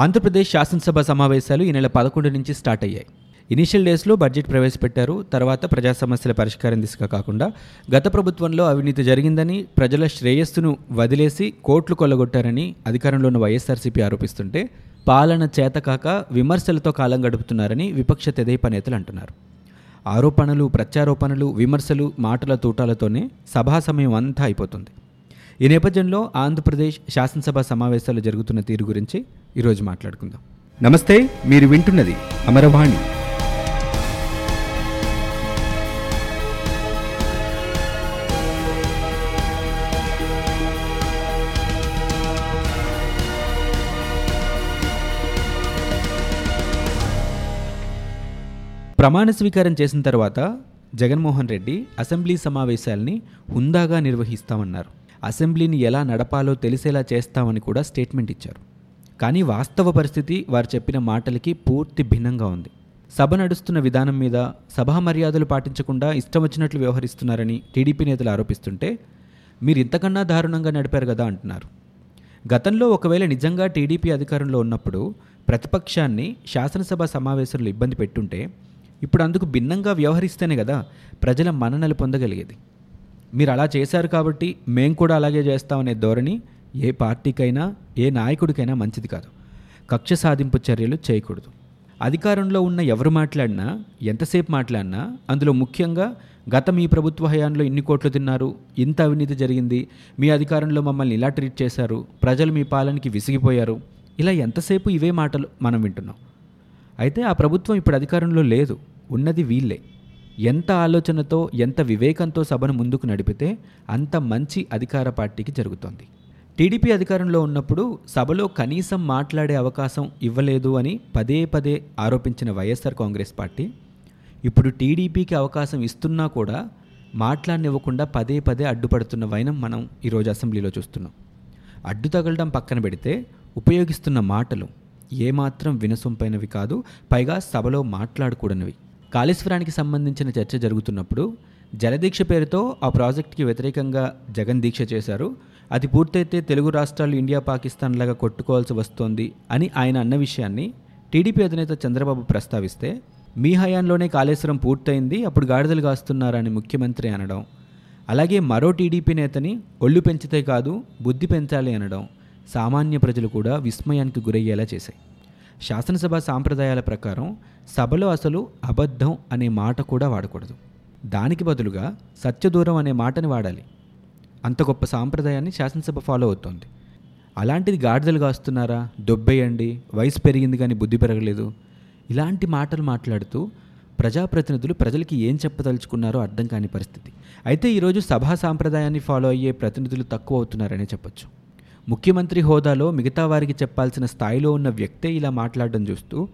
ఆంధ్రప్రదేశ్ శాసనసభ సమావేశాలు ఈ నెల పదకొండు నుంచి స్టార్ట్ అయ్యాయి. ఇనిషియల్ డేస్లో బడ్జెట్ ప్రవేశపెట్టారు. తర్వాత ప్రజా సమస్యల పరిష్కారం దిశగా కాకుండా గత ప్రభుత్వంలో అవినీతి జరిగిందని ప్రజల శ్రేయస్సును వదిలేసి కోట్లు కొల్లగొట్టారని అధికారంలో ఉన్న వైఎస్ఆర్సీపీ ఆరోపిస్తుంటే పాలన చేతకాక విమర్శలతో కాలం గడుపుతున్నారని విపక్ష తెదేపా నేతలు అంటున్నారు. ఆరోపణలు ప్రత్యారోపణలు విమర్శలు మాటల తూటాలతోనే సభా సమయం అంతా అయిపోతుంది. ఈ నేపథ్యంలో ఆంధ్రప్రదేశ్ శాసనసభ సమావేశాలు జరుగుతున్న తీరు గురించి ఈరోజు మాట్లాడుకుందాం. నమస్తే మీరు వింటున్నది అమరవాణి. ప్రమాణ స్వీకారం చేసిన తర్వాత జగన్మోహన్ రెడ్డి అసెంబ్లీ సమావేశాల్ని హుందాగా నిర్వహిస్తామన్నారు. అసెంబ్లీని ఎలా నడపాలో తెలిసేలా చేస్తామని కూడా స్టేట్మెంట్ ఇచ్చారు. కానీ వాస్తవ పరిస్థితి వారు చెప్పిన మాటలకి పూర్తి భిన్నంగా ఉంది. సభ నడుస్తున్న విధానం మీద సభా మర్యాదలు పాటించకుండా ఇష్టం వచ్చినట్లు వ్యవహరిస్తున్నారని టీడీపీ నేతలు ఆరోపిస్తుంటే మీరు ఇంతకన్నా దారుణంగా నడిపారు కదా అంటున్నారు. గతంలో ఒకవేళ నిజంగా టీడీపీ అధికారంలో ఉన్నప్పుడు ప్రతిపక్షాన్ని శాసనసభ సమావేశంలో ఇబ్బంది పెట్టుంటే ఇప్పుడు అందుకు భిన్నంగా వ్యవహరిస్తేనే కదా ప్రజల మన్ననలు పొందగలిగేది. మీరు అలా చేశారు కాబట్టి మేము కూడా అలాగే చేస్తామనే ధోరణి ఏ పార్టీకైనా ఏ నాయకుడికైనా మంచిది కాదు. కక్ష సాధింపు చర్యలు చేయకూడదు. అధికారంలో ఉన్న ఎవరు మాట్లాడినా ఎంతసేపు మాట్లాడినా అందులో ముఖ్యంగా గత మీ ప్రభుత్వ హయాంలో ఇన్ని కోట్లు తిన్నారు ఇంత అవినీతి జరిగింది మీ అధికారంలో మమ్మల్ని ఇలా ట్రీట్ చేశారు ప్రజలు మీ పాలనకి విసిగిపోయారు ఇలా ఎంతసేపు ఇవే మాటలు మనం వింటున్నాం. అయితే ఆ ప్రభుత్వం ఇప్పుడు అధికారంలో లేదు ఉన్నది వీళ్ళే. ఎంత ఆలోచనతో ఎంత వివేకంతో సభను ముందుకు నడిపితే అంత మంచి అధికార పార్టీకి జరుగుతోంది. టీడీపీ అధికారంలో ఉన్నప్పుడు సభలో కనీసం మాట్లాడే అవకాశం ఇవ్వలేదు అని పదే పదే ఆరోపించిన వైఎస్ఆర్ కాంగ్రెస్ పార్టీ. ఇప్పుడు టీడీపీకి అవకాశం ఇస్తున్నా కూడా మాట్లాడనివ్వకుండా పదే పదే అడ్డుపడుతున్న వైనం మనం ఈరోజు అసెంబ్లీలో చూస్తున్నాం. అడ్డు తగలడం పక్కన పెడితే ఉపయోగిస్తున్న మాటలు ఏమాత్రం వినసొంపైనవి కాదు పైగా సభలో మాట్లాడకూడనివి. కాళేశ్వరానికి సంబంధించిన చర్చ జరుగుతున్నప్పుడు జలదీక్ష పేరుతో ఆ ప్రాజెక్టుకి వ్యతిరేకంగా జగన్ దీక్ష చేశారు. అది పూర్తయితే తెలుగు రాష్ట్రాలు ఇండియా పాకిస్తాన్ లాగా కొట్టుకోవాల్సి వస్తోంది అని ఆయన అన్న విషయాన్ని టీడీపీ అధినేత చంద్రబాబు ప్రస్తావిస్తే మీ హయాంలోనే కాళేశ్వరం పూర్తయింది అప్పుడు గాడిదలు కాస్తున్నారని ముఖ్యమంత్రి అనడం. అలాగే మరో టీడీపీ నేతని ఒళ్ళు పెంచితే కాదు బుద్ధి పెంచాలి అనడం సామాన్య ప్రజలు కూడా విస్మయానికి గురయ్యేలా చేశాయి. శాసనసభ సాంప్రదాయాల ప్రకారం సభలో అసలు అబద్ధం అనే మాట కూడా వాడకూడదు. దానికి బదులుగా సత్యదూరం అనే మాటని వాడాలి. అంత గొప్ప సాంప్రదాయాన్ని శాసనసభ ఫాలో అవుతోంది. అలాంటిది గాడిదలు కాస్తున్నారా దొబ్బేయండి. వయసు పెరిగింది కానీ బుద్ధి పెరగలేదు. ఇలాంటి మాటలు మాట్లాడుతూ ప్రజాప్రతినిధులు ప్రజలకి ఏం చెప్పదలుచుకున్నారో అర్థం కాని పరిస్థితి. అయితే ఈరోజు సభా సాంప్రదాయాన్ని ఫాలో అయ్యే ప్రతినిధులు తక్కువ అవుతున్నారనే చెప్పొచ్చు. ముఖ్యమంత్రి హోదాలో మిగతా వారికి చెప్పాల్సిన స్థాయిలో ఉన్న వ్యక్తే ఇలా మాట్లాడడం చూస్తూ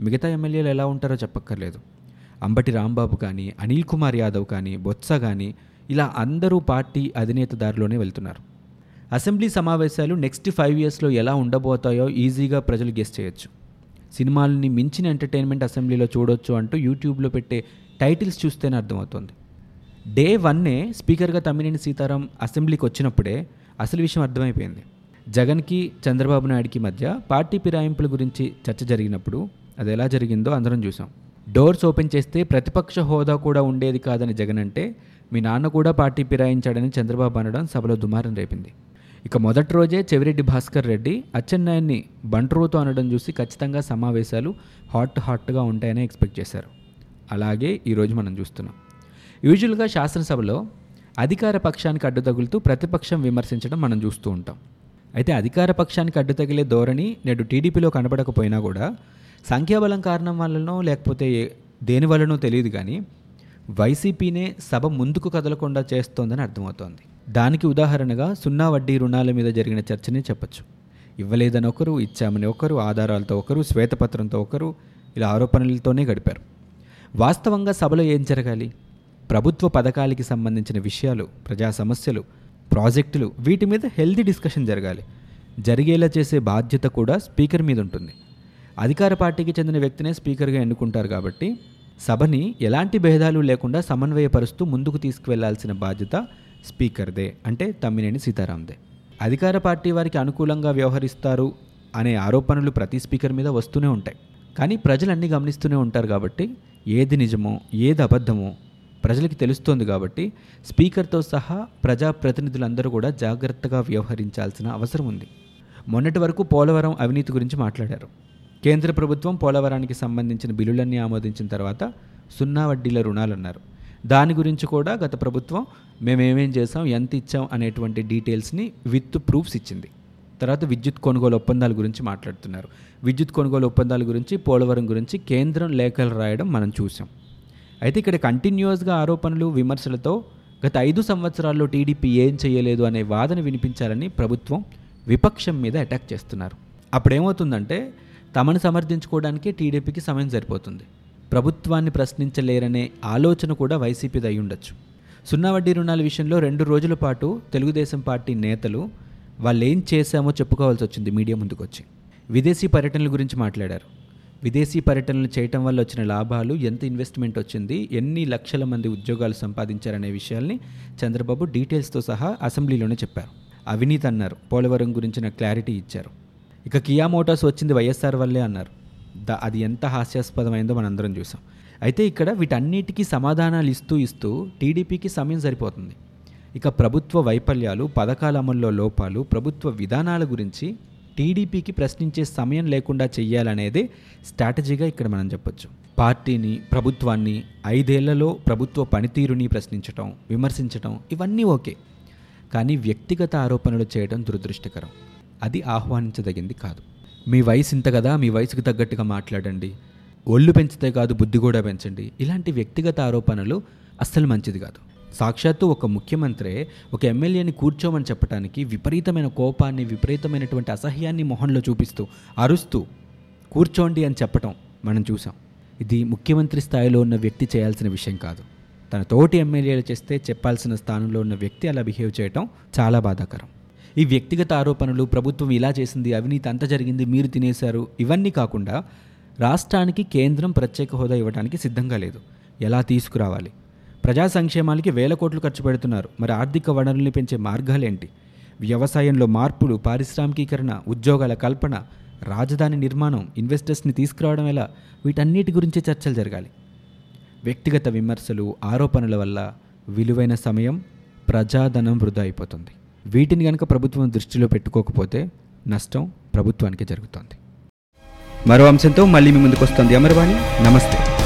మిగతా ఎమ్మెల్యేలు ఎలా ఉంటారో చెప్పక్కర్లేదు. అంబటి రాంబాబు కానీ అనిల్ కుమార్ యాదవ్ కానీ బొత్స కానీ ఇలా అందరూ పార్టీ అధినేత దారిలోనే వెళ్తున్నారు. అసెంబ్లీ సమావేశాలు నెక్స్ట్ ఫైవ్ ఇయర్స్లో ఎలా ఉండబోతాయో ఈజీగా ప్రజలు గెస్ చేయొచ్చు. సినిమాలని మించిన ఎంటర్టైన్మెంట్ అసెంబ్లీలో చూడొచ్చు అంటూ యూట్యూబ్లో పెట్టే టైటిల్స్ చూస్తేనే అర్థమవుతుంది. డే వన్నే స్పీకర్గా తమ్మినేని సీతారాం అసెంబ్లీకి వచ్చినప్పుడే అసలు విషయం అర్థమైపోయింది. జగన్కి చంద్రబాబు నాయుడికి మధ్య పార్టీ ఫిరాయింపుల గురించి చర్చ జరిగినప్పుడు అది ఎలా జరిగిందో అందరం చూసాం డోర్స్ ఓపెన్ చేస్తే ప్రతిపక్ష హోదా కూడా ఉండేది కాదని జగన్ అంటే మీ నాన్న కూడా పార్టీ ఫిరాయించాడని చంద్రబాబు అనడం సభలో దుమారం రేపింది. ఇక మొదటి రోజే చెవిరెడ్డి భాస్కర్ రెడ్డి అచ్చెన్నాయన్ని బంట్రోతో అనడం చూసి ఖచ్చితంగా సమావేశాలు హాట్ హాట్గా ఉంటాయని ఎక్స్పెక్ట్ చేశారు. అలాగే ఈరోజు మనం చూస్తున్నాం. యూజువల్గా శాసనసభలో అధికార పక్షానికి అడ్డు తగులుతూ ప్రతిపక్షం విమర్శించడం మనం చూస్తూ ఉంటాం. అయితే అధికార పక్షానికి అడ్డు తగిలే ధోరణి నేడు టీడీపీలో కనబడకపోయినా కూడా సంఖ్యాబలం కారణం వల్లనో లేకపోతే దేనివల్లనో దేని వల్లనో తెలియదు కానీ వైసీపీనే సభ ముందుకు కదలకుండా చేస్తోందని అర్థమవుతోంది. దానికి ఉదాహరణగా సున్నా వడ్డీ రుణాల మీద జరిగిన చర్చనే చెప్పొచ్చు. ఇవ్వలేదని ఒకరు ఇచ్చామని ఒకరు ఆధారాలతో ఒకరు శ్వేతపత్రంతో ఒకరు ఇలా ఆరోపణలతోనే గడిపారు. వాస్తవంగా సభలో ఏం జరగాలి? ప్రభుత్వ పథకాలకి సంబంధించిన విషయాలు ప్రజా సమస్యలు ప్రాజెక్టులు వీటి మీద హెల్దీ డిస్కషన్ జరగాలి. జరిగేలా చేసే బాధ్యత కూడా స్పీకర్ మీద ఉంటుంది. అధికార పార్టీకి చెందిన వ్యక్తినే స్పీకర్గా ఎన్నుకుంటారు కాబట్టి సభని ఎలాంటి భేదాలు లేకుండా సమన్వయపరుస్తూ ముందుకు తీసుకువెళ్ళాల్సిన బాధ్యత స్పీకర్దే అంటే తమ్మినేని సీతారాందే అధికార పార్టీ వారికి అనుకూలంగా వ్యవహరిస్తారు అనే ఆరోపణలు ప్రతి స్పీకర్ మీద వస్తూనే ఉంటాయి. కానీ ప్రజలన్నీ గమనిస్తూనే ఉంటారు కాబట్టి ఏది నిజమో ఏది అబద్ధమో ప్రజలకి తెలుస్తోంది కాబట్టి స్పీకర్తో సహా ప్రజాప్రతినిధులందరూ కూడా జాగ్రత్తగా వ్యవహరించాల్సిన అవసరం ఉంది. మొన్నటి వరకు పోలవరం అవినీతి గురించి మాట్లాడారు. కేంద్ర ప్రభుత్వం పోలవరానికి సంబంధించిన బిల్లులన్నీ ఆమోదించిన తర్వాత సున్నా వడ్డీల రుణాలన్నారు. దాని గురించి కూడా గత ప్రభుత్వం మేమేమేం చేసాం ఎంత ఇచ్చాం అనేటువంటి డీటెయిల్స్ని విత్ ప్రూఫ్స్ ఇచ్చింది. తర్వాత విద్యుత్ కొనుగోలు ఒప్పందాల గురించి మాట్లాడుతున్నారు. విద్యుత్ కొనుగోలు ఒప్పందాల గురించి పోలవరం గురించి కేంద్రం లేఖలు రాయడం మనం చూసాం అయితే ఇక్కడ కంటిన్యూస్గా ఆరోపణలు విమర్శలతో గత ఐదు సంవత్సరాల్లో టీడీపీ ఏం చేయలేదు అనే వాదన వినిపించాలని ప్రభుత్వం విపక్షం మీద అటాక్ చేస్తున్నారు. అప్పుడేమవుతుందంటే తమను సమర్థించుకోవడానికి టీడీపీకి సమయం సరిపోతుంది. ప్రభుత్వాన్ని ప్రశ్నించలేరనే ఆలోచన కూడా వైసీపీది అయి ఉండొచ్చు. సున్నా వడ్డీ రుణాల విషయంలో రెండు రోజుల పాటు తెలుగుదేశం పార్టీ నేతలు వాళ్ళు ఏం చేశామో చెప్పుకోవాల్సి వచ్చింది మీడియా ముందుకు వచ్చి విదేశీ పర్యటనల గురించి మాట్లాడారు. విదేశీ పర్యటనలు చేయటం వల్ల వచ్చిన లాభాలు ఎంత ఇన్వెస్ట్మెంట్ వచ్చింది ఎన్ని లక్షల మంది ఉద్యోగాలు సంపాదించారనే విషయాల్ని చంద్రబాబు డీటెయిల్స్తో సహా అసెంబ్లీలోనే చెప్పారు. అవినీతి అన్నారు పోలవరం గురించిన క్లారిటీ ఇచ్చారు. ఇక కియా మోటార్స్ వచ్చింది వైఎస్ఆర్ వల్లే అన్నారు. ద అది ఎంత హాస్యాస్పదమైందో మనందరం చూసాం. అయితే ఇక్కడ వీటన్నిటికీ సమాధానాలు ఇస్తూ ఇస్తూ టీడీపీకి సమయం సరిపోతుంది. ఇక ప్రభుత్వ వైఫల్యాలు పథకాల అమల్లో లోపాలు ప్రభుత్వ విధానాల గురించి టీడీపీకి ప్రశ్నించే సమయం లేకుండా చెయ్యాలనేదే స్ట్రాటజీగా ఇక్కడ మనం చెప్పొచ్చు. పార్టీని ప్రభుత్వాన్ని ఐదేళ్ళలో ప్రభుత్వ పనితీరుని ప్రశ్నించటం విమర్శించటం ఇవన్నీ ఓకే. కానీ వ్యక్తిగత ఆరోపణలు చేయడం దురదృష్టకరం. అది ఆహ్వానించదగింది కాదు. మీ వయసు ఇంత కదా మీ వయసుకు తగ్గట్టుగా మాట్లాడండి. ఒళ్ళు పెంచితే కాదు బుద్ధి కూడా పెంచండి. ఇలాంటి వ్యక్తిగత ఆరోపణలు అస్సలు మంచిది కాదు. సాక్షాత్తు ఒక ముఖ్యమంత్రే ఒక ఎమ్మెల్యేని కూర్చోమని చెప్పడానికి విపరీతమైన కోపాన్ని విపరీతమైనటువంటి అసహ్యాన్ని మొహంలో చూపిస్తూ అరుస్తూ కూర్చోండి అని చెప్పటం మనం చూసాం ఇది ముఖ్యమంత్రి స్థాయిలో ఉన్న వ్యక్తి చేయాల్సిన విషయం కాదు. తన తోటి ఎమ్మెల్యేలు చేస్తే చెప్పాల్సిన స్థానంలో ఉన్న వ్యక్తి అలా బిహేవ్ చేయటం చాలా బాధాకరం. ఈ వ్యక్తిగత ఆరోపణలు ప్రభుత్వం ఇలా చేసింది అవినీతి అంత జరిగింది మీరు తినేశారు ఇవన్నీ కాకుండా రాష్ట్రానికి కేంద్రం ప్రత్యేక హోదా ఇవ్వడానికి సిద్ధంగా లేదు. ఎలా తీసుకురావాలి? ప్రజా సంక్షేమాలకి వేల కోట్లు ఖర్చు పెడుతున్నారు. మరి ఆర్థిక వనరుల్ని పెంచే మార్గాలేంటి? వ్యవసాయంలో మార్పులు పారిశ్రామికీకరణ ఉద్యోగాల కల్పన రాజధాని నిర్మాణం ఇన్వెస్టర్స్ని తీసుకురావడం ఎలా? వీటన్నిటి గురించి చర్చలు జరగాలి. వ్యక్తిగత విమర్శలు ఆరోపణల వల్ల విలువైన సమయం ప్రజాధనం వృధా అయిపోతుంది. వీటిని కనుక ప్రభుత్వం దృష్టిలో పెట్టుకోకపోతే నష్టం ప్రభుత్వానికి జరుగుతుంది. మరో అంశంతో మళ్ళీ మీ ముందుకు వస్తుంది అమర్వాణి. నమస్తే.